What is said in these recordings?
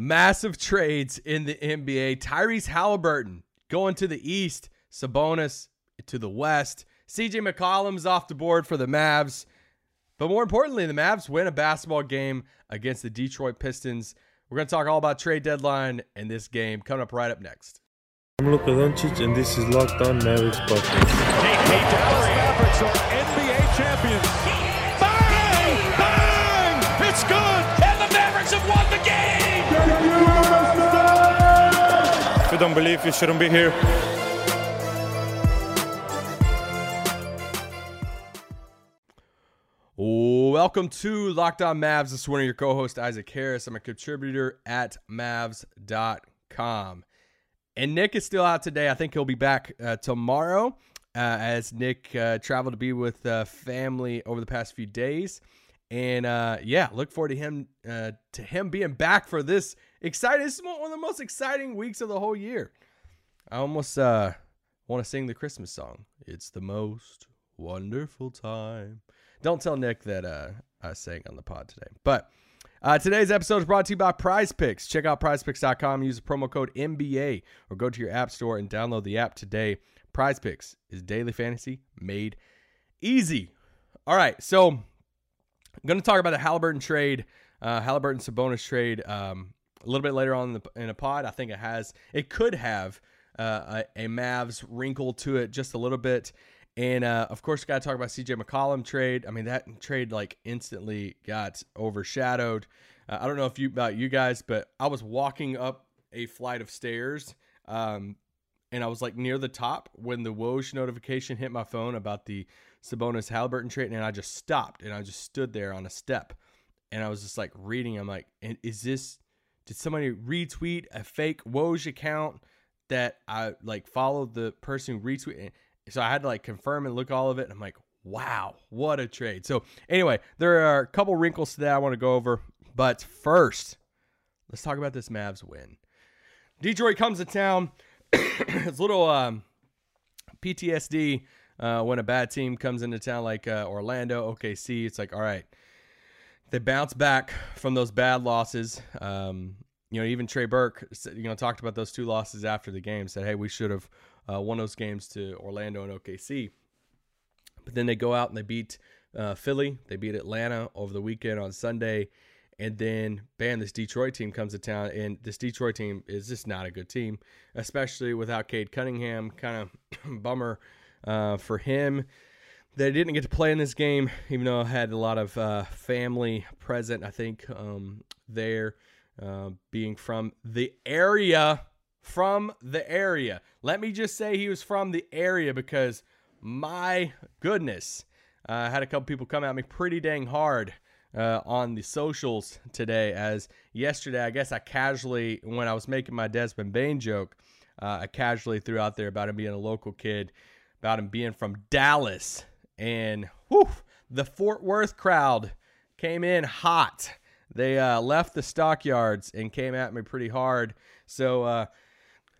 Massive trades in the NBA. Tyrese Haliburton going to the East, Sabonis to the West. CJ McCollum's off the board for the Mavs. But more importantly, the Mavs win a basketball game against the Detroit Pistons. We're going to talk all about trade deadline and this game coming up right up next. I'm Luka Doncic, and this is Locked On Mavericks podcast. Hey, hey, Dallas Mavericks are NBA champions. You don't believe, you shouldn't be here. Welcome to Locked On Mavs. This is one of your co-host Isaac Harris. I'm a contributor at Mavs.com. And Nick is still out today. I think he'll be back uh, tomorrow uh, as Nick uh, traveled to be with uh, family over the past few days. And uh, yeah, look forward to him uh, to him being back for this exciting. This is one of the most exciting weeks of the whole year. I almost want to sing the Christmas song. It's the most wonderful time. Don't tell Nick that uh, I sang on the pod today. But uh, today's episode is brought to you by Prize Picks. Check out prizepicks.com, use the promo code NBA, or go to your app store and download the app today. Prize Picks is daily fantasy made easy. All right, so I'm going to talk about the Haliburton trade, uh, Haliburton Sabonis trade um, a little bit later on in, the, in a pod. I think it has, it could have uh, a, a Mavs wrinkle to it just a little bit. And uh, of course, got to talk about CJ McCollum trade. I mean, that trade like instantly got overshadowed. Uh, I don't know if you about you guys, but I was walking up a flight of stairs, um, and I was like near the top when the Woj notification hit my phone about the Sabonis Haliburton trade, and I just stopped and I just stood there on a step, and I was just like reading. I'm like, is this? Did somebody retweet a fake Woj account that I like followed the person who retweeted? So I had to like confirm and look all of it. And I'm like, wow, what a trade. So anyway, there are a couple wrinkles to that I want to go over. But first, let's talk about this Mavs win. Detroit comes to town. it's little um, PTSD uh, when a bad team comes into town like uh, Orlando, OKC. It's like, all right, they bounce back from those bad losses. Um, you know, even Trey Burke, you know, talked about those two losses after the game. Said, "Hey, we should have uh, won those games to Orlando and OKC." But then they go out and they beat uh, Philly. They beat Atlanta over the weekend on Sunday, and then bam, this Detroit team comes to town, and this Detroit team is just not a good team, especially without Cade Cunningham. Kind of bummer uh, for him. They didn't get to play in this game, even though I had a lot of uh, family present. I think um, there uh, being from the area, from the area. Let me just say he was from the area because my goodness, uh, I had a couple people come at me pretty dang hard uh, on the socials today. As yesterday, I guess I casually, when I was making my Desmond Bane joke, uh, I casually threw out there about him being a local kid, about him being from Dallas, and whew, the Fort Worth crowd came in hot they uh, left the stockyards and came at me pretty hard. So, uh,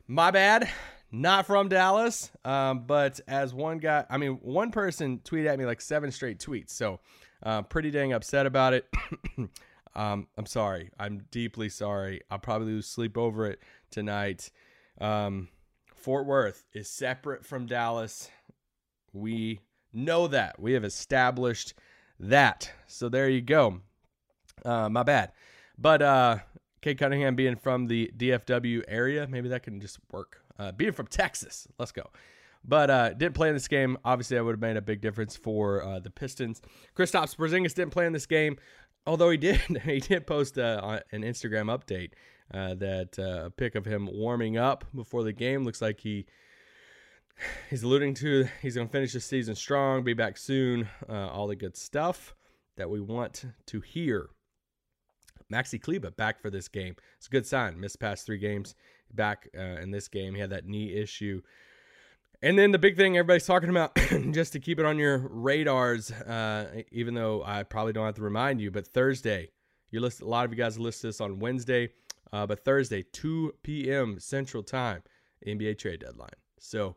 my bad. Not from Dallas, um, but as one guy, I mean, one person tweeted at me like seven straight tweets. So, uh, pretty dang upset about it. um, I'm sorry. I'm deeply sorry. I'll probably lose sleep over it tonight. Um, Fort Worth is separate from Dallas. We know that. We have established that. So, there you go. Uh, my bad. But uh, Cade Cunningham being from the DFW area, maybe that can just work. Uh, being from Texas, let's go. But uh, didn't play in this game. Obviously, that would have made a big difference for uh, the Pistons. Kristaps Porzingis didn't play in this game, although he did. He did post uh, an Instagram update uh, that uh, a pic of him warming up before the game. Looks like he he's alluding to he's going to finish the season strong, be back soon. Uh, all the good stuff that we want to hear. Maxi Kleber back for this game. It's a good sign. Missed past three games. Back uh, in this game, he had that knee issue. And then the big thing everybody's talking about, just to keep it on your radars, uh, even though I probably don't have to remind you, but Thursday, you list a lot of you guys list this on Wednesday, uh, but Thursday, 2 p.m. Central Time, NBA trade deadline. So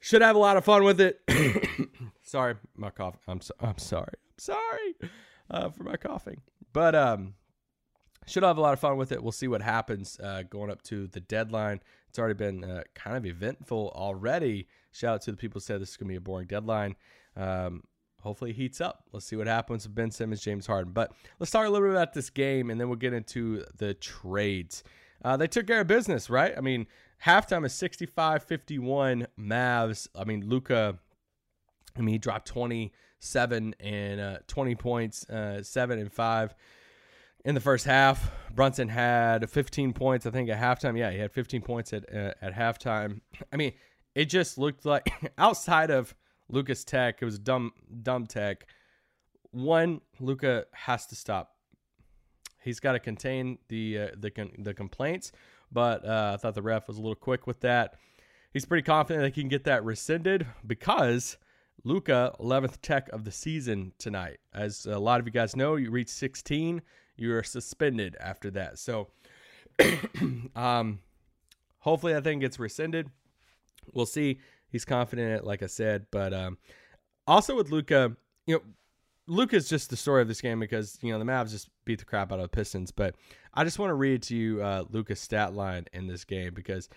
should have a lot of fun with it. sorry, my cough. I'm so, I'm sorry. I'm sorry uh, for my coughing. But um, should have a lot of fun with it. We'll see what happens uh, going up to the deadline. It's already been uh, kind of eventful already. Shout out to the people who said this is going to be a boring deadline. Um, hopefully, heats up. Let's see what happens with Ben Simmons, James Harden. But let's talk a little bit about this game, and then we'll get into the trades. Uh, they took care of business, right? I mean, halftime is 65 51 Mavs. I mean, Luka. I mean, he dropped 27 and uh, 20 points, uh, 7 and 5 in the first half. Brunson had 15 points, I think, at halftime. Yeah, he had 15 points at uh, at halftime. I mean, it just looked like outside of Luka's Tech, it was dumb dumb tech. One, Luka has to stop. He's got to contain the uh, the the complaints, but uh, I thought the ref was a little quick with that. He's pretty confident that he can get that rescinded because Luka, 11th tech of the season tonight. As a lot of you guys know, you reach 16 you're suspended after that. So, um, hopefully that thing gets rescinded. We'll see. He's confident, like I said, but um, also with Luka, you know, Luka's just the story of this game because you know the Mavs just beat the crap out of the Pistons. But I just want to read to you uh, Luka's stat line in this game because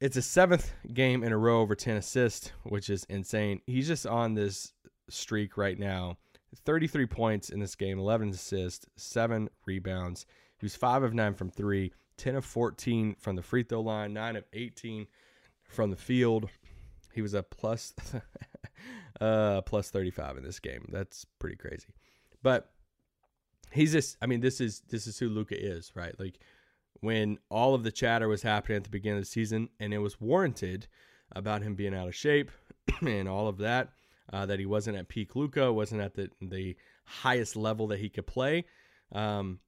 it's a seventh game in a row over ten assists, which is insane. He's just on this streak right now 33 points in this game, 11 assists, 7 rebounds. He was 5 of 9 from 3, 10 of 14 from the free throw line, 9 of 18 from the field. He was a plus uh plus 35 in this game. That's pretty crazy. But he's just I mean this is this is who Luka is, right? Like when all of the chatter was happening at the beginning of the season and it was warranted about him being out of shape and all of that uh, that he wasn't at peak Luka, wasn't at the the highest level that he could play. Um,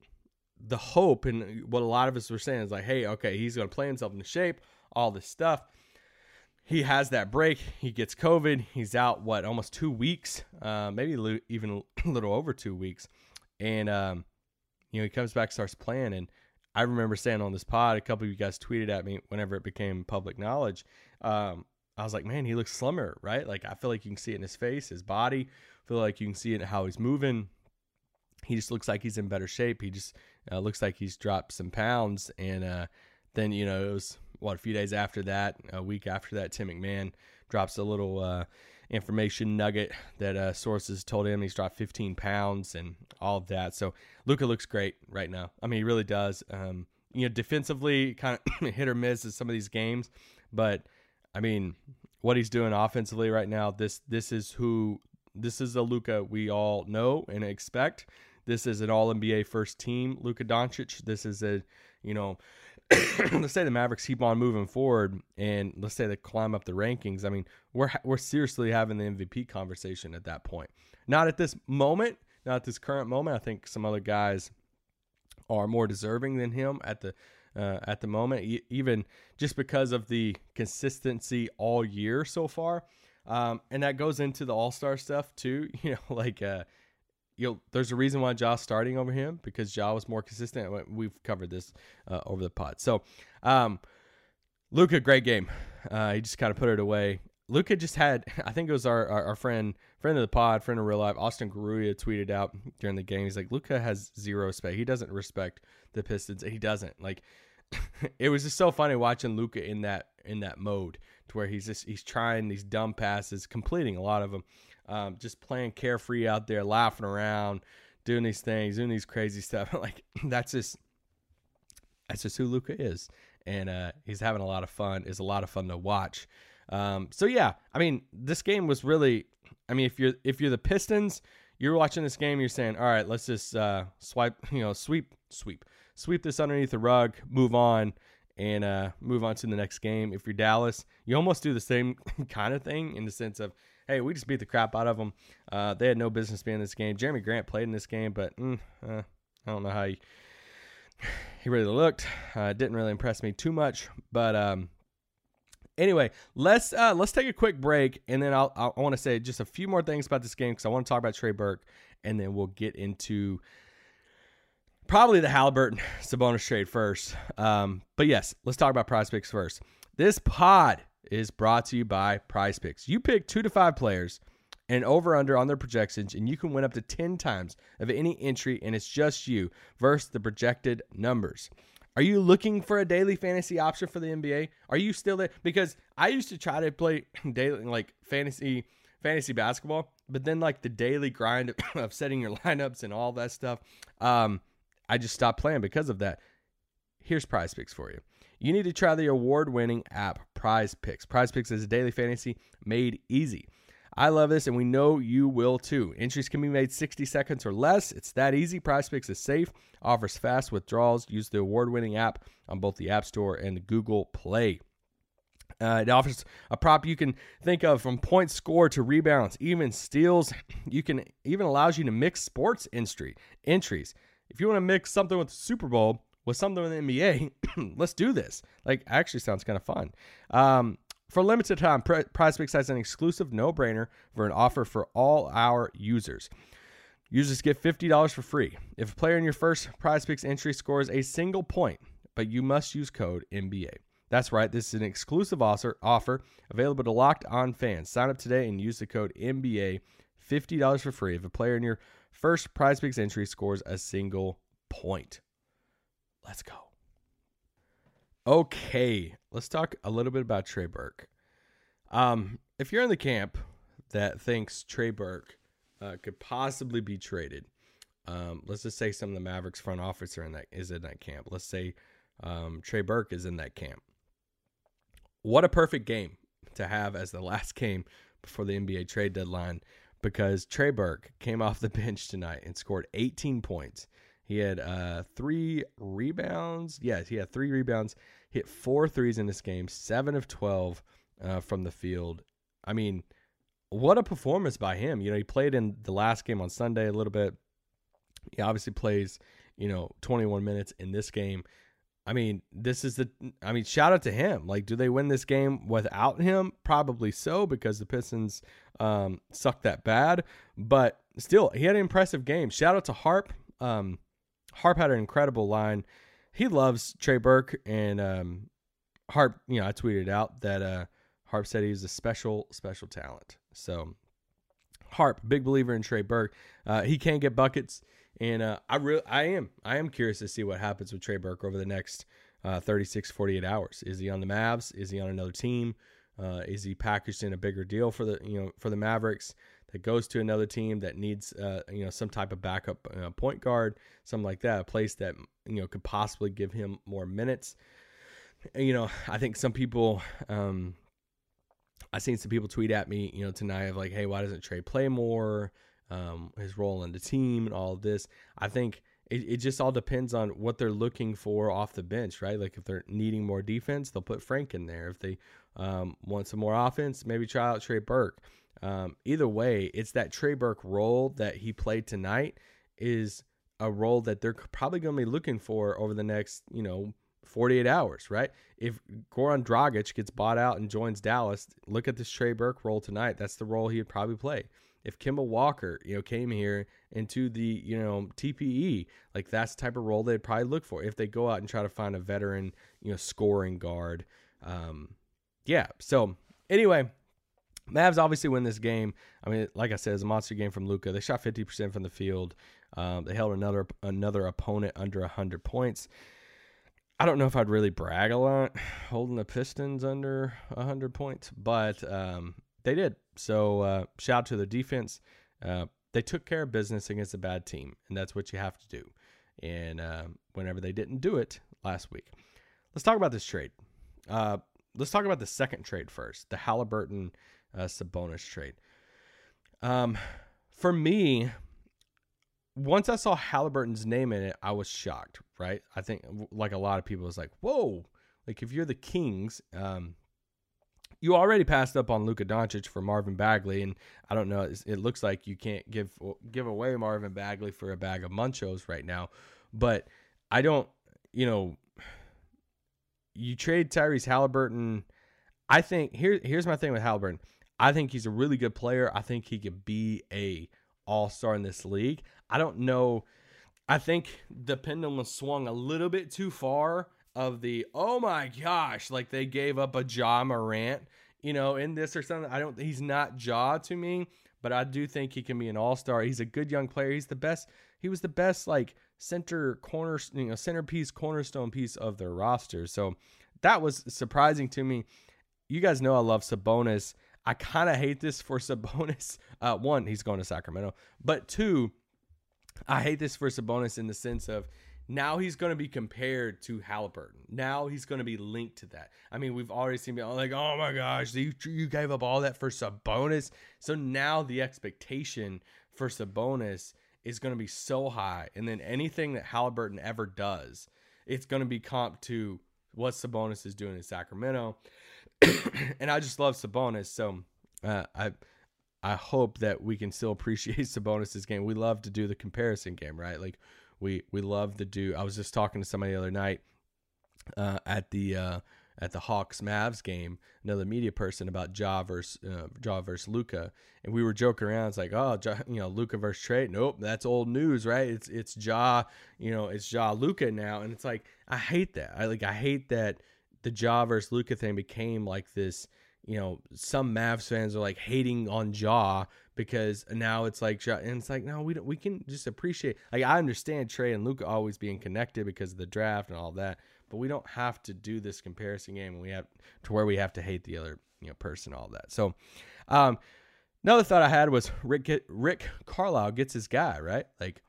the hope and what a lot of us were saying is like, hey, okay, he's going to play himself into shape, all this stuff. He has that break. He gets COVID. He's out what almost two weeks, uh, maybe even a little over two weeks, and um, you know he comes back, starts playing, and I remember saying on this pod, a couple of you guys tweeted at me whenever it became public knowledge. Um, I was like, man, he looks slimmer, right? Like I feel like you can see it in his face, his body. I feel like you can see it in how he's moving. He just looks like he's in better shape. He just uh, looks like he's dropped some pounds. And uh, then you know it was what a few days after that, a week after that, Tim McMahon drops a little uh, information nugget that uh, sources told him he's dropped 15 pounds and all of that. So Luka looks great right now. I mean, he really does. Um, you know, defensively, kind of hit or miss in some of these games, but I mean, what he's doing offensively right now, this this is who this is a Luka we all know and expect. This is an All NBA first team, Luka Doncic. This is a, you know, let's say the Mavericks keep on moving forward, and let's say they climb up the rankings. I mean, we're we're seriously having the MVP conversation at that point. Not at this moment, not at this current moment. I think some other guys are more deserving than him at the uh, at the moment, e- even just because of the consistency all year so far. Um, and that goes into the All Star stuff too. You know, like uh, you know, there's a reason why Ja's starting over him because Ja was more consistent. We've covered this uh, over the pod. So, um, Luka, great game. Uh, he just kind of put it away. Luka just had, I think it was our, our, our, friend, friend of the pod, friend of real life, Austin Garuya tweeted out during the game. He's like, Luka has zero respect. He doesn't respect the Pistons. He doesn't like. it was just so funny watching Luka in that in that mode to where he's just he's trying these dumb passes, completing a lot of them, um, just playing carefree out there, laughing around, doing these things, doing these crazy stuff. like that's just that's just who Luka is, and uh, he's having a lot of fun. It's a lot of fun to watch. Um, so yeah, I mean, this game was really. I mean, if you're if you're the Pistons, you're watching this game, you're saying, all right, let's just uh, swipe, you know, sweep, sweep, sweep this underneath the rug, move on, and uh, move on to the next game. If you're Dallas, you almost do the same kind of thing in the sense of, hey, we just beat the crap out of them. Uh, they had no business being in this game. Jerami Grant played in this game, but mm, uh, I don't know how he he really looked. Uh, didn't really impress me too much, but um, anyway, let's uh, let's take a quick break, and then I'll, I'll I want to say just a few more things about this game because I want to talk about Trey Burke, and then we'll get into probably the Haliburton Sabonis trade first. Um, but yes, let's talk about prospects first. This pod is brought to you by Prize Picks. You pick two to five players and over under on their projections, and you can win up to 10 times of any entry, and it's just you versus the projected numbers. Are you looking for a daily fantasy option for the NBA? Are you still there? Because I used to try to play daily like fantasy fantasy basketball, but then like the daily grind of setting your lineups and all that stuff, um, I just stopped playing because of that. Here's Prize Picks for you. You need to try the award-winning app Prize Picks. Prize Picks is a daily fantasy made easy. I love this, and we know you will too. Entries can be made 60 seconds or less. It's that easy. Prize Picks is safe, offers fast withdrawals. Use the award winning app on both the App Store and Google Play. Uh, it offers a prop you can think of from point score to rebounds, even steals. You can even allows you to mix sports entry entries. If you want to mix something with the Super Bowl with something with the NBA, let's do this. Like, actually sounds kind of fun. Um, for limited time, Prize Picks has an exclusive no-brainer for an offer for all our users. Users get $50 for free. If a player in your first Prize Picks entry scores a single point, but you must use code NBA. That's right, this is an exclusive offer, offer available to locked on fans. Sign up today and use the code NBA, $50 for free if a player in your first Prize Picks entry scores a single point. Let's go. Okay, let's talk a little bit about Trey Burke. Um, if you're in the camp that thinks Trey Burke uh, could possibly be traded, um, let's just say some of the Mavericks front office are in that is in that camp. Let's say um, Trey Burke is in that camp. What a perfect game to have as the last game before the NBA trade deadline because Trey Burke came off the bench tonight and scored 18 points. He had uh, three rebounds. Yes, he had three rebounds. Hit four threes in this game, seven of 12 uh, from the field. I mean, what a performance by him. You know, he played in the last game on Sunday a little bit. He obviously plays, you know, 21 minutes in this game. I mean, this is the. I mean, shout out to him. Like, do they win this game without him? Probably so, because the Pistons um, suck that bad. But still, he had an impressive game. Shout out to Harp. Um, Harp had an incredible line. He loves Trey Burke, and um, Harp, you know, I tweeted out that uh, Harp said he's a special, special talent. So Harp, big believer in Trey Burke. Uh, he can get buckets, and uh, I really, I am, I am curious to see what happens with Trey Burke over the next uh, 36, 48 hours. Is he on the Mavs? Is he on another team? Uh, is he packaged in a bigger deal for the, you know, for the Mavericks? That goes to another team that needs uh, you know some type of backup uh, point guard, something like that, a place that you know could possibly give him more minutes. You know, I think some people, um, I seen some people tweet at me, you know, tonight of like, hey, why doesn't Trey play more? Um, his role in the team and all of this. I think it, it just all depends on what they're looking for off the bench, right? Like if they're needing more defense, they'll put Frank in there. If they um, want some more offense, maybe try out Trey Burke. Um, either way, it's that Trey Burke role that he played tonight is a role that they're probably going to be looking for over the next, you know, 48 hours, right? If Goran Dragic gets bought out and joins Dallas, look at this Trey Burke role tonight. That's the role he'd probably play. If Kemba Walker, you know, came here into the, you know, TPE, like that's the type of role they'd probably look for if they go out and try to find a veteran, you know, scoring guard. Um, yeah. So anyway, Mavs obviously win this game. I mean, like I said, it's a monster game from Luka. They shot 50% from the field. Um, they held another another opponent under 100 points. I don't know if I'd really brag a lot holding the Pistons under 100 points, but um, they did. So uh, shout out to the defense. Uh, they took care of business against a bad team, and that's what you have to do. And uh, whenever they didn't do it last week, let's talk about this trade. Uh, let's talk about the second trade first, the Haliburton uh, bonus trade. Um, for me, once I saw Haliburton's name in it, I was shocked. Right? I think like a lot of people was like, "Whoa!" Like if you're the Kings, um, you already passed up on Luka Doncic for Marvin Bagley, and I don't know. It looks like you can't give give away Marvin Bagley for a bag of Munchos right now. But I don't, you know, you trade Tyrese Haliburton. I think here here's my thing with Haliburton. I think he's a really good player. I think he could be a all star in this league. I don't know. I think the pendulum swung a little bit too far of the oh my gosh, like they gave up a Ja Morant, you know, in this or something. I don't. He's not Ja to me, but I do think he can be an all star. He's a good young player. He's the best. He was the best like center corner, you know, centerpiece, cornerstone piece of their roster. So that was surprising to me. You guys know I love Sabonis. I kind of hate this for Sabonis. Uh, one, he's going to Sacramento, but two, I hate this for Sabonis in the sense of now he's going to be compared to Haliburton. Now he's going to be linked to that. I mean, we've already seen people like, oh my gosh, you, you gave up all that for Sabonis. So now the expectation for Sabonis is going to be so high. And then anything that Haliburton ever does, it's going to be comp to what Sabonis is doing in Sacramento. and I just love Sabonis. So uh, I. I hope that we can still appreciate Sabonis' game. We love to do the comparison game, right? Like we we love to do. I was just talking to somebody the other night uh, at the uh, at the Hawks Mavs game, another media person about Ja versus uh, Ja versus Luka, and we were joking around. It's like, oh, ja, you know, Luka versus Trae. Nope, that's old news, right? It's it's Ja, you know, it's Ja Luka now, and it's like I hate that. I like I hate that the Ja versus Luka thing became like this. You know, some Mavs fans are like hating on Ja because now it's like Ja and it's like no we don't we can just appreciate like I understand Trae and Luka always being connected because of the draft and all that but we don't have to do this comparison game and we have to where we have to hate the other you know person all that so um another thought I had was Rick Rick Carlisle gets his guy right like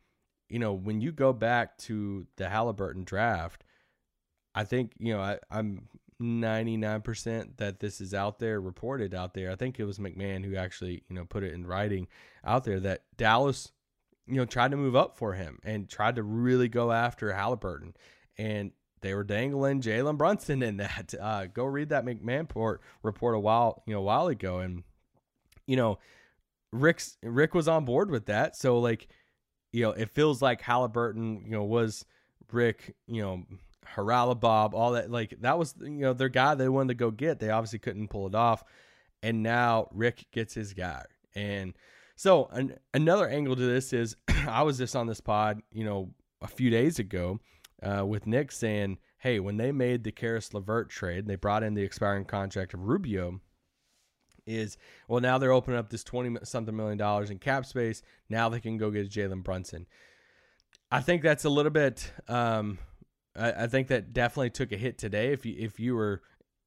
you know when you go back to the Haliburton draft I think you know I, I'm 99% that this is out there reported out there. I think it was McMahon who actually, you know, put it in writing out there that Dallas, you know, tried to move up for him and tried to really go after Haliburton. And they were dangling Jalen Brunson in that. Uh, go read that McMahon report, report a while, you know, a while ago. And, you know, Rick's Rick was on board with that. So like, you know, it feels like Haliburton, you know, was Rick, you know, Haralabob, all that. Like that was you know their guy they wanted to go get. They obviously couldn't pull it off, and now Rick gets his guy. And so an, another angle to this is I was just on this pod, you know, a few days ago uh, with Nick saying, hey, when they made the Caris LeVert trade, and they brought in the expiring contract of Rubio. Is well now they're opening up this twenty something million dollars in cap space. Now they can go get Jalen Brunson. I think that's a little bit um, I, I think that definitely took a hit today. If you if you were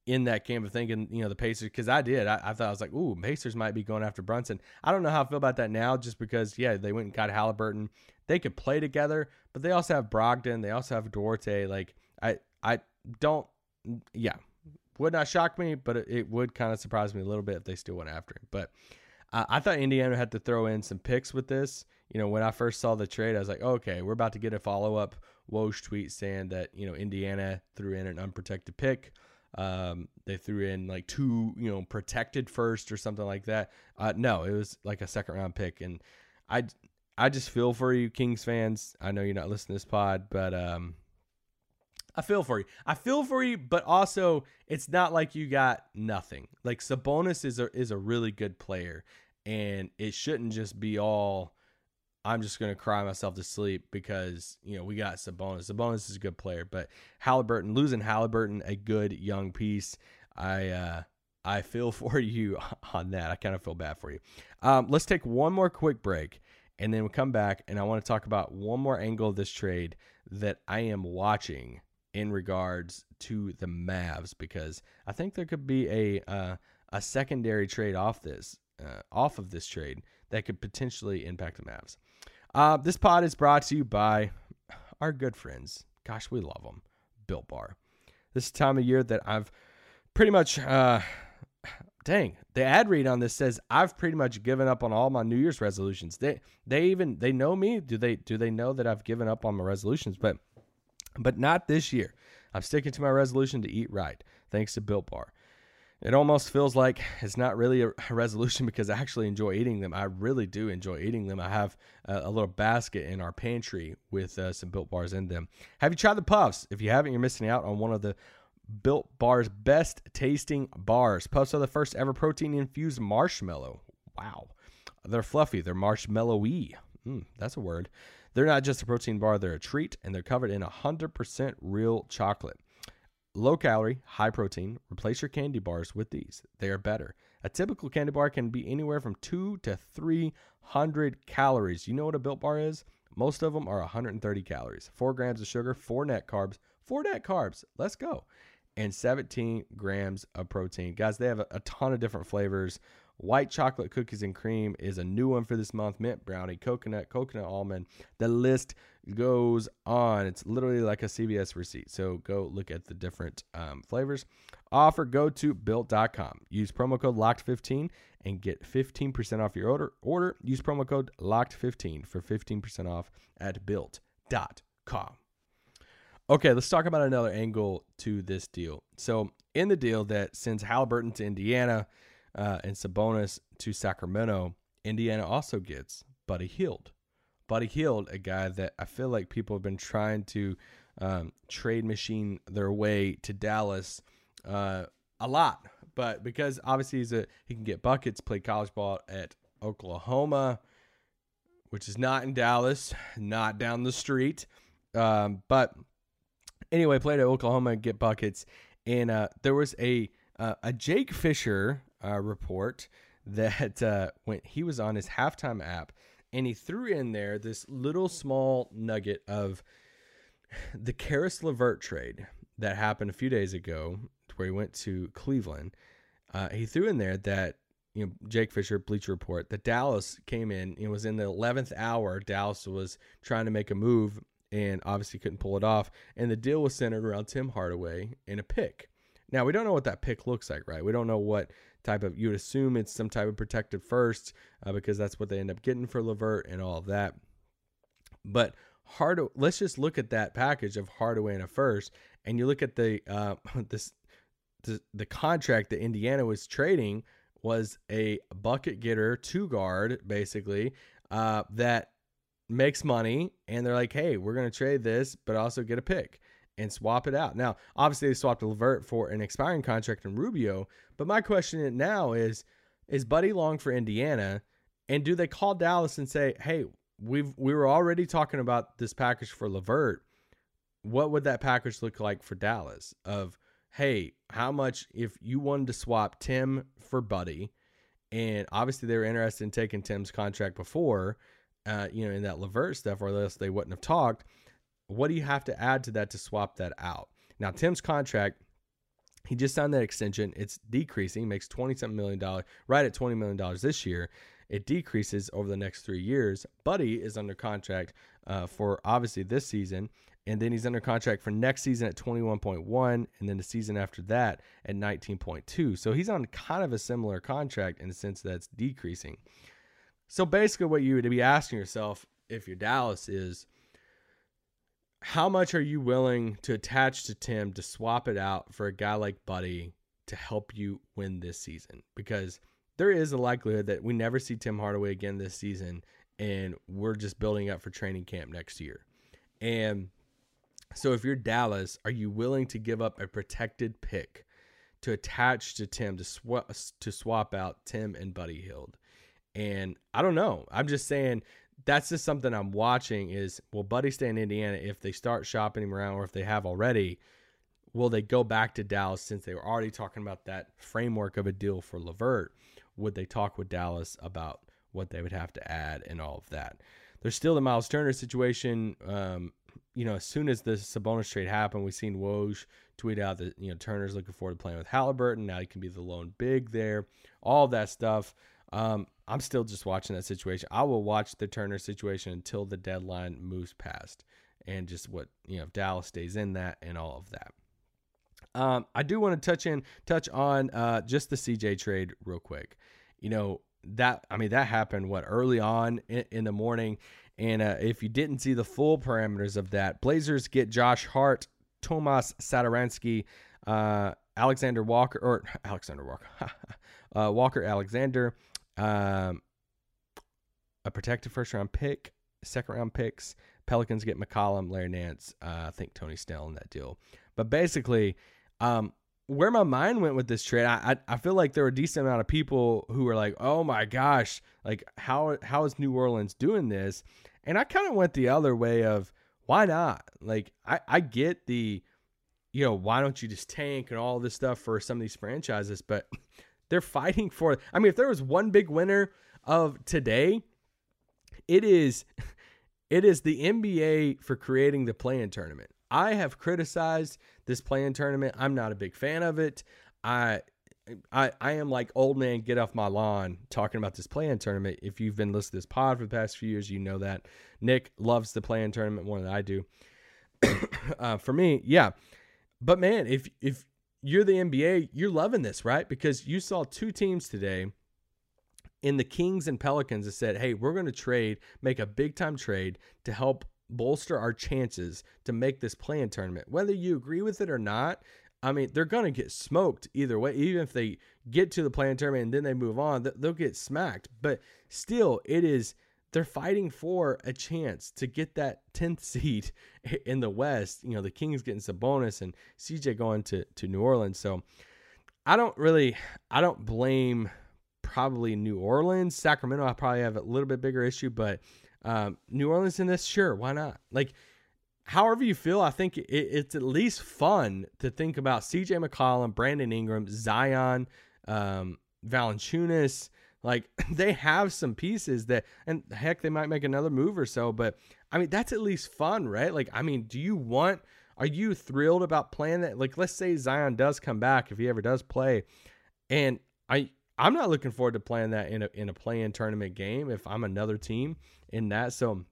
in that camp of thinking, you know, the Pacers, because I did. I, I, thought I was like, ooh, Pacers might be going after Brunson. I don't know how I feel about that now, just because, yeah, they went and got Haliburton. They could play together, but they also have Brogdon. They also have Duarte. Like, I, I don't, yeah, would not shock me, but it, would kind of surprise me a little bit if they still went after him. But uh, I thought Indiana had to throw in some picks with this. You know, when I first saw the trade, I was like, okay, we're about to get a follow up Woj tweet saying that you know Indiana threw in an unprotected pick. Um, they threw in like two, you know, protected first or something like that. Uh, no, it was like a second round pick, and I, I just feel for you, Kings fans. I know you're not listening to this pod, but um, I feel for you. I feel for you, but also it's not like you got nothing. Like Sabonis is a is a really good player, and it shouldn't just be all I'm just going to cry myself to sleep because, you know, we got Sabonis. Sabonis is a good player, but Haliburton, losing Haliburton, a good young piece. I, uh, I feel for you on that. I kind of feel bad for you. Um, let's take one more quick break and then we'll come back and I want to talk about one more angle of this trade that I am watching in regards to the Mavs because I think there could be a uh, a secondary trade off this uh, off of this trade that could potentially impact the Mavs. Uh, this pod is brought to you by our good friends. Gosh, we love them. Built Bar. This time of year that I've pretty much, uh, dang, the ad read on this says I've pretty much given up on all my New Year's resolutions. They, they even they know me. Do they do they know that I've given up on my resolutions? But, but not this year. I'm sticking to my resolution to eat right, thanks to Built Bar it almost feels like it's not really a, resolution because I actually enjoy eating them. I really do enjoy eating them. I have a, a little basket in our pantry with uh, some built bars in them. Have you tried the puffs? If you haven't, you're missing out on one of the built bars best tasting bars. Puffs are the first ever protein infused marshmallow. Wow. They're fluffy, they're marshmallowy. Mm, that's a word. They're not just a protein bar, they're a treat, and they're covered in 100% real chocolate. Low calorie, high protein. Replace your candy bars with these. They are better. A typical candy bar can be anywhere from two to 300 calories. You know what a built bar is? Most of them are 130 calories, four grams of sugar, four net carbs, four net carbs. Let's go. And 17 grams of protein. Guys, they have a, a ton of different flavors. White chocolate cookies and cream is a new one for this month. Mint brownie, coconut, coconut almond. The list goes on. It's literally like a CVS receipt. So go look at the different um, flavors. Offer go to built.com. Use promo code locked15 and get 15% off your order. Order use promo code locked15 for 15% off at built.com. Okay, let's talk about another angle to this deal. So, in the deal that sends Haliburton to Indiana uh, and Sabonis to Sacramento, Indiana also gets Buddy Hield. Buddy Hield, a guy that I feel like people have been trying to um, trade machine their way to Dallas uh, a lot, but because obviously he's a he can get buckets, played college ball at Oklahoma, which is not in Dallas, not down the street, um, but anyway, played at Oklahoma get buckets. And uh, there was a uh, a Jake Fisher uh, report that uh, when he was on his halftime app, and he threw in there this little small nugget of the Caris LeVert trade that happened a few days ago, where he went to Cleveland. Uh, he threw in there that you know Jake Fisher Bleacher Report that Dallas came in. It was in the eleventh hour. Dallas was trying to make a move and obviously couldn't pull it off. And the deal was centered around Tim Hardaway and a pick. Now we don't know what that pick looks like, right? We don't know what type of. You would assume it's some type of protected first uh, because that's what they end up getting for LeVert and all of that. But Hard, let's just look at that package of Hardaway and a first, and you look at the uh, this the, the contract that Indiana was trading was a bucket getter, two guard, basically, uh, that makes money. And they're like, hey, we're to trade this, but also get a pick and swap it out. Now, obviously, they swapped LeVert for an expiring contract in Rubio. But my question now is is Buddy Long for Indiana? And do they call Dallas and say, hey, we've we were already talking about this package for LeVert. What would that package look like for Dallas? Of hey, how much if you wanted to swap Tim for Buddy, and obviously they were interested in taking Tim's contract before, uh, you know, in that LeVert stuff, or else they wouldn't have talked. What do you have to add to that to swap that out? Now Tim's contract, he just signed that extension. It's decreasing, makes twenty something million dollars, right at twenty million dollars this year. It decreases over the next three years. Buddy is under contract uh, for obviously this season, and then he's under contract for next season at 21.1 and then the season after that at 19.2 so he's on kind of a similar contract in the sense that it's decreasing so basically what you would be asking yourself if you're dallas is how much are you willing to attach to tim to swap it out for a guy like buddy to help you win this season because there is a likelihood that we never see tim hardaway again this season and we're just building up for training camp next year and so if you're Dallas, are you willing to give up a protected pick to attach to Tim to swap to swap out Tim and Buddy Hield? And I don't know. I'm just saying that's just something I'm watching is will Buddy stay in Indiana if they start shopping him around or if they have already? Will they go back to Dallas since they were already talking about that framework of a deal for LeVert? Would they talk with Dallas about what they would have to add and all of that? There's still the Miles Turner situation. Um, you know, as soon as the Sabonis trade happened, we seen Woj tweet out that you know Turner's looking forward to playing with Haliburton. Now he can be the lone big there. All that stuff. Um, I'm still just watching that situation. I will watch the Turner situation until the deadline moves past, and just what you know, if Dallas stays in that and all of that. Um, I do want to touch in touch on uh, just the CJ trade real quick. You know that I mean that happened what early on in, in the morning, and uh, if you didn't see the full parameters of that, Blazers get Josh Hart, Tomas Satoransky, uh, Alexander Walker, or Alexander Walker, uh, Walker Alexander, um, a protected first round pick, second round picks. Pelicans get McCollum, Larry Nance, uh, I think Tony Snell in that deal. But basically, um, where my mind went with this trade, I, I, I feel like there were a decent amount of people who were like, "Oh my gosh, like how how is New Orleans doing this?" And I kind of went the other way of why not? Like I I get the you know, why don't you just tank and all this stuff for some of these franchises, but they're fighting for. I mean, if there was one big winner of today, it is it is the NBA for creating the play-in tournament. I have criticized this play-in tournament. I'm not a big fan of it. I I, I am like old man get off my lawn talking about this play-in tournament. If you've been listening to this pod for the past few years, you know that Nick loves the play-in tournament more than I do. uh, for me, yeah. But man, if if you're the NBA, you're loving this, right? Because you saw two teams today in the Kings and Pelicans that said, "Hey, we're going to trade, make a big time trade to help bolster our chances to make this play-in tournament." Whether you agree with it or not, I mean, they're going to get smoked either way. Even if they get to the play-in tournament and then they move on, they'll get smacked. But still, it is they're fighting for a chance to get that 10th seed in the West. You know, the Kings getting Sabonis and CJ going to, to New Orleans. So I don't really, I don't blame probably New Orleans. Sacramento, I probably have a little bit bigger issue, but um, New Orleans in this, sure, why not? Like, however you feel, I think it, it's at least fun to think about CJ McCollum, Brandon Ingram, Zion, um, Valanciunas. Like they have some pieces that, and heck, they might make another move or so. But I mean, that's at least fun, right? Like, I mean, do you want? Are you thrilled about playing that? Like, let's say Zion does come back if he ever does play, and I I'm not looking forward to playing that in a in a play-in tournament game if I'm another team in that. So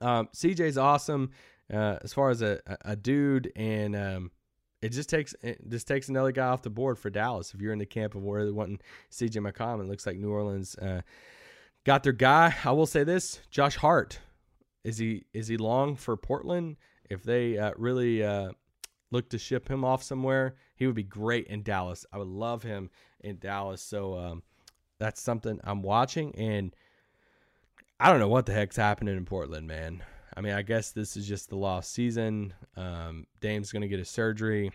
um, CJ's awesome uh, as far as a, a dude, and um, it just takes it just takes another guy off the board for Dallas. If you're in the camp of where they wanting CJ McCollum, it looks like New Orleans uh, got their guy. I will say this: Josh Hart is he is he long for Portland? If they uh, really uh, look to ship him off somewhere, he would be great in Dallas. I would love him in Dallas. So um, that's something I'm watching, and I don't know what the heck's happening in Portland, man. I mean, I guess this is just the lost season. Um, Dame's going to get a surgery.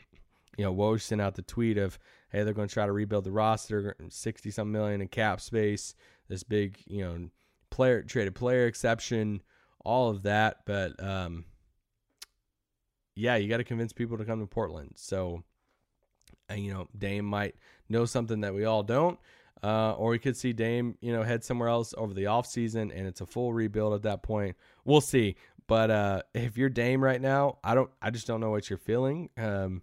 You know, Woj sent out the tweet of, hey, they're going to try to rebuild the roster, 60 some million in cap space, this big, you know, player traded player exception, all of that. But um, yeah, you got to convince people to come to Portland. So, and, you know, Dame might know something that we all don't. Uh, or we could see Dame, you know, head somewhere else over the offseason and it's a full rebuild at that point. We'll see. But uh, if you're Dame right now, I don't, I just don't know what you're feeling um,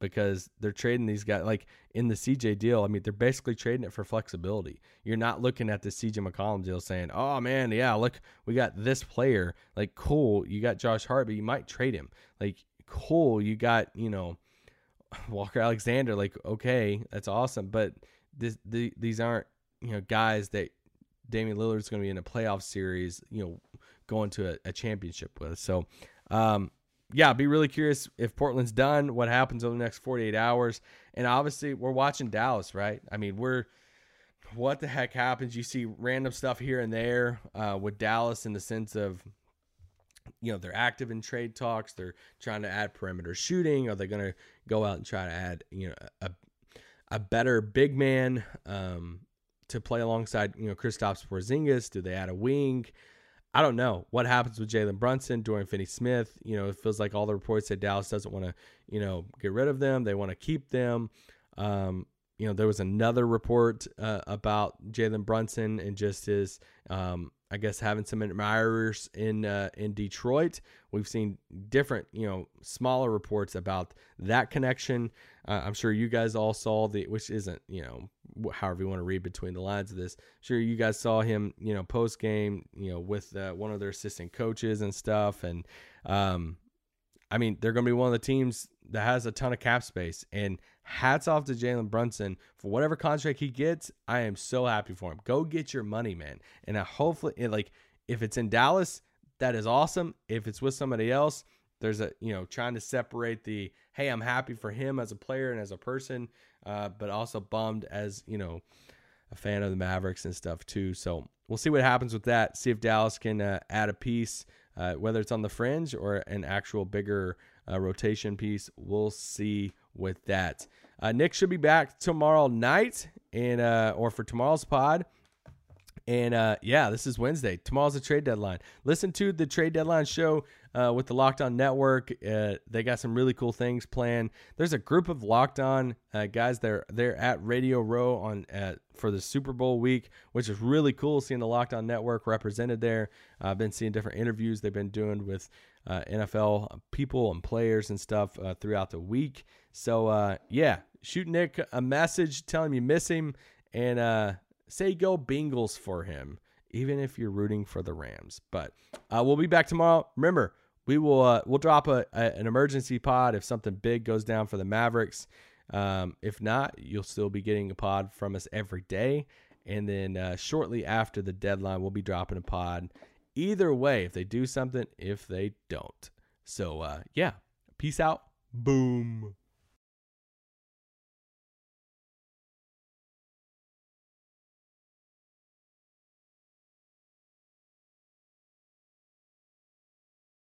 because they're trading these guys like in the CJ deal. I mean, they're basically trading it for flexibility. You're not looking at the CJ McCollum deal saying, "Oh man, yeah, look, we got this player. Like, cool, you got Josh Hart, but you might trade him. Like, cool, you got you know Walker Alexander. Like, okay, that's awesome, but this, the, these aren't you know guys that Damian Lillard's going to be in a playoff series, you know, going to a, a championship with. So, um, yeah, be really curious if Portland's done, what happens over the next 48 hours. And obviously, we're watching Dallas, right? I mean, we're what the heck happens? You see random stuff here and there uh, with Dallas in the sense of, you know, they're active in trade talks. They're trying to add perimeter shooting. Are they going to go out and try to add, you know, a, a better big man um, to play alongside, you know, Kristaps Porzingis? Do they add a wing? I don't know what happens with Jalen Brunson, Dorian Finney-Smith. You know, it feels like all the reports say Dallas doesn't want to, you know, get rid of them. They want to keep them. Um, you know, there was another report uh, about Jalen Brunson and just his, um, I guess, having some admirers in uh, in Detroit. We've seen different, you know, smaller reports about that connection. Uh, I'm sure you guys all saw the, which isn't, you know, however you want to read between the lines of this. Sure, you guys saw him, you know, post game, you know, with uh, one of their assistant coaches and stuff. And um, I mean, they're going to be one of the teams that has a ton of cap space. And hats off to Jalen Brunson for whatever contract he gets. I am so happy for him. Go get your money, man. And I hopefully, like, if it's in Dallas, that is awesome. If it's with somebody else, there's a you know trying to separate the hey i'm happy for him as a player and as a person uh, but also bummed as you know a fan of the Mavericks and stuff too. So we'll see what happens with that. See if Dallas can uh, add a piece, uh, whether it's on the fringe or an actual bigger uh, rotation piece. We'll see with that. Uh, Nick should be back tomorrow night and uh, or for tomorrow's pod. And uh, yeah, this is Wednesday. Tomorrow's the trade deadline. Listen to the trade deadline show uh, with the Locked On Network. Uh, they got some really cool things planned. There's a group of Locked On uh, guys. They're they're at Radio Row on for the Super Bowl week, which is really cool. Seeing the Locked On Network represented there. I've been seeing different interviews they've been doing with uh, NFL people and players and stuff uh, throughout the week. So yeah, shoot Nick a message, tell him you miss him, and say go Bengals for him even if you're rooting for the Rams. But uh, we'll be back tomorrow. Remember, we will uh, we'll drop a, a, an emergency pod if something big goes down for the Mavericks. Um, if not, you'll still be getting a pod from us every day. And then uh, shortly after the deadline, we'll be dropping a pod. Either way, if they do something, if they don't. So uh, yeah, peace out. Boom.